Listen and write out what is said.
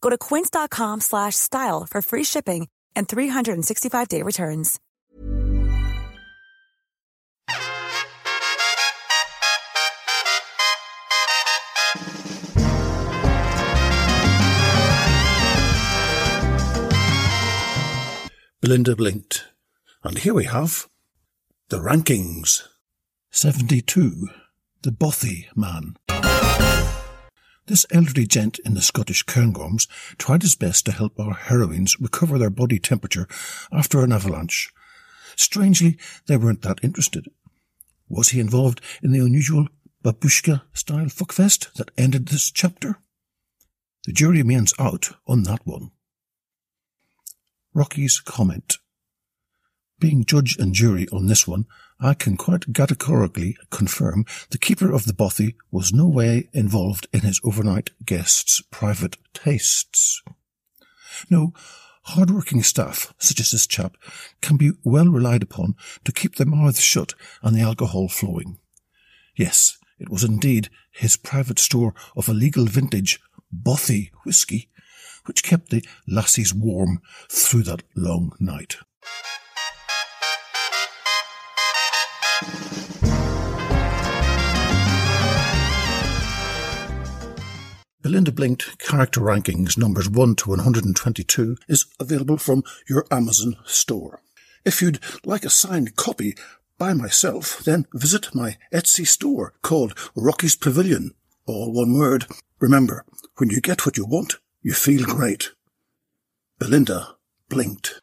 Go to quince.com slash style for free shipping and 365-day returns. Belinda blinked. And here we have the rankings. 72. The Bothy Man. This elderly gent in the Scottish Cairngorms tried his best to help our heroines recover their body temperature after an avalanche. Strangely, they weren't that interested. Was he involved in the unusual babushka-style fuckfest that ended this chapter? The jury remains out on that one. Rocky's comment. Being judge and jury on this one, I can quite categorically confirm the keeper of the bothy was no way involved in his overnight guests' private tastes. No, hard-working staff, such as this chap, can be well relied upon to keep their mouths shut and the alcohol flowing. Yes, it was indeed his private store of illegal vintage bothy whisky which kept the lassies warm through that long night. Belinda Blinked Character Rankings numbers 1 to 122 is available from your Amazon store. If you'd like a signed copy by myself, then visit my Etsy store called Rocky's Pavilion. All one word. Remember, when you get what you want, you feel great. Belinda blinked.